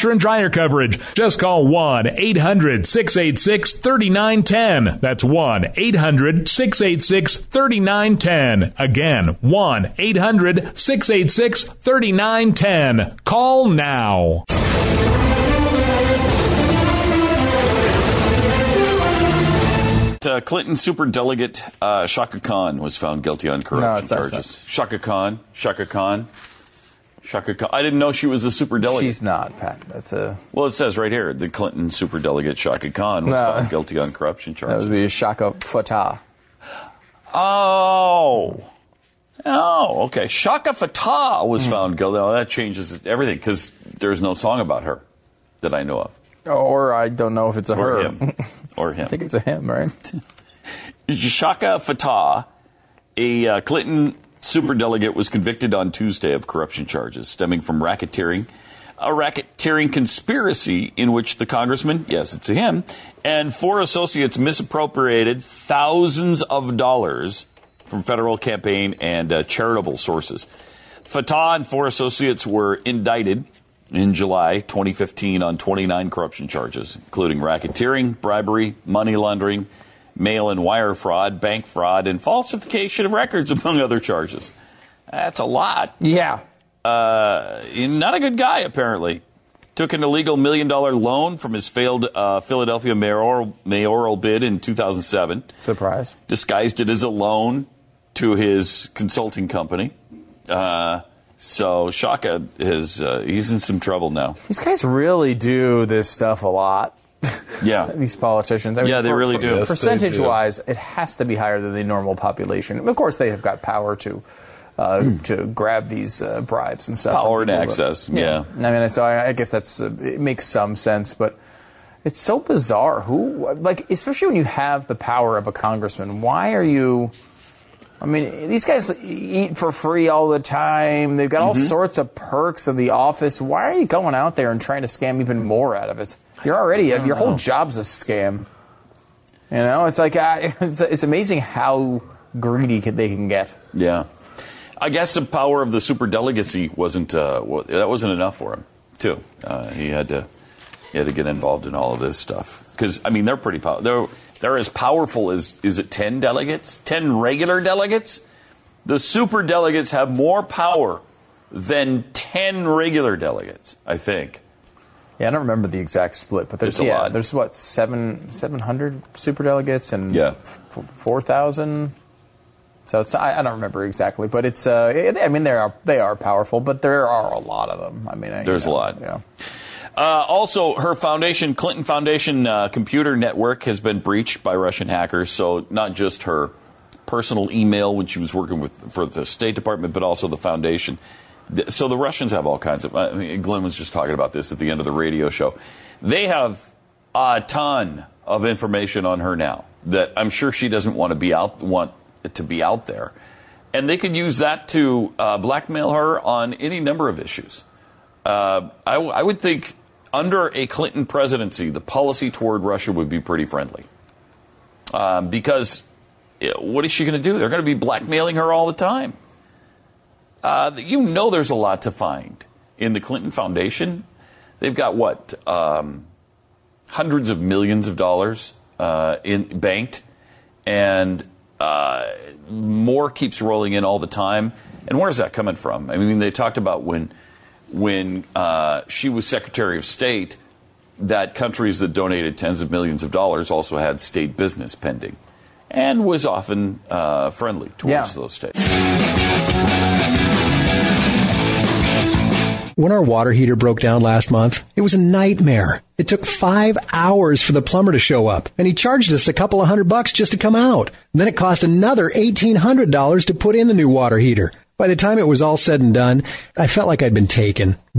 washer and dryer coverage. Just call 1 800 686 3910. That's 1 800 686 3910. Again, 1 800 686 3910. Call now. Uh, Clinton superdelegate uh, Chaka Khan was found guilty on corruption it's not- charges. Chaka Khan, Chaka Khan, Chaka Khan. I didn't know she was a superdelegate. She's not, Pat. That's a well, it says right here the Clinton superdelegate Chaka Khan was No. found guilty on corruption charges. that would be a Chaka Fattah. Oh. Oh, okay. Chaka Fattah was Hmm. found guilty. Oh, that changes everything because there's no song about her that I know of. Or I don't know if it's a Or her. him. Or him. I think it's a him, right? Chaka Fattah, a uh, Clinton superdelegate, was convicted on Tuesday of corruption charges stemming from racketeering. A racketeering conspiracy in which the congressman, yes, it's him, and four associates misappropriated thousands of dollars from federal campaign and uh, charitable sources. Fattah and four associates were indicted in July 2015 on 29 corruption charges, including racketeering, bribery, money laundering, mail and wire fraud, bank fraud, and falsification of records, among other charges. That's a lot. Yeah. Uh, not a good guy, apparently. Took an illegal million dollar loan from his failed uh, Philadelphia mayoral, mayoral bid in 2007 Surprise. disguised it as a loan to his consulting company. Uh, so Chaka is uh, he's in some trouble now. These guys really do this stuff a lot. Yeah, These politicians. I Yeah, they really do. Yes, Percentage do. wise, it has to be higher than the normal population. Of course, they have got power to. Uh, to grab these uh, bribes and stuff. Power and But- access, yeah. I mean, so I, I guess that's uh, it makes some sense, but it's so bizarre. Who like, especially when you have the power of a congressman, why are you? I mean, these guys eat for free all the time. They've got all Mm-hmm. sorts of perks of the office. Why are you going out there and trying to scam even more out of it? You're already your whole job's a scam. You know, it's like I, it's, it's amazing how greedy they can get. yeah. I guess the power of the super delegacy wasn't uh, that wasn't enough for him too. Uh, he had to had to get involved in all of this stuff because I mean they're pretty powerful. They're they're as powerful as is it ten delegates, ten regular delegates. The super delegates have more power than ten regular delegates. I think. Yeah, I don't remember the exact split, but there's yeah, lot. there's what seven seven hundred super delegates and Yeah. four thousand. So it's I, I don't remember exactly, but it's uh, it- I mean they are they are powerful, but there are a lot of them. I mean I- There's you a lot. Yeah. Uh, also, her foundation, Clinton Foundation uh, computer network, has been breached by Russian hackers. So not just her personal email when she was working with for the State Department, but also the foundation. So the Russians have all kinds of. I mean, Glenn was just talking about this at the end of the radio show. They have a ton of information on her now that I'm sure she doesn't want to be out want to be out there, and they could use that to uh, blackmail her on any number of issues. Uh, I, w- I would think under a Clinton presidency, the policy toward Russia would be pretty friendly. Um, because eh, what is she going to do? They're going to be blackmailing her all the time. Uh, you know, there's a lot to find in the Clinton Foundation. They've got what um, hundreds of millions of dollars uh, in banked, and uh, more keeps rolling in all the time. And where's that coming from? I mean, they talked about when when uh, she was Secretary of State that countries that donated tens of millions of dollars also had state business pending, and was often uh, friendly towards Yeah. those states. When our water heater broke down last month, it was a nightmare. It took five hours for the plumber to show up, and he charged us a couple of hundred bucks just to come out. Then it cost another $1,800 to put in the new water heater. By the time it was all said and done, I felt like I'd been taken.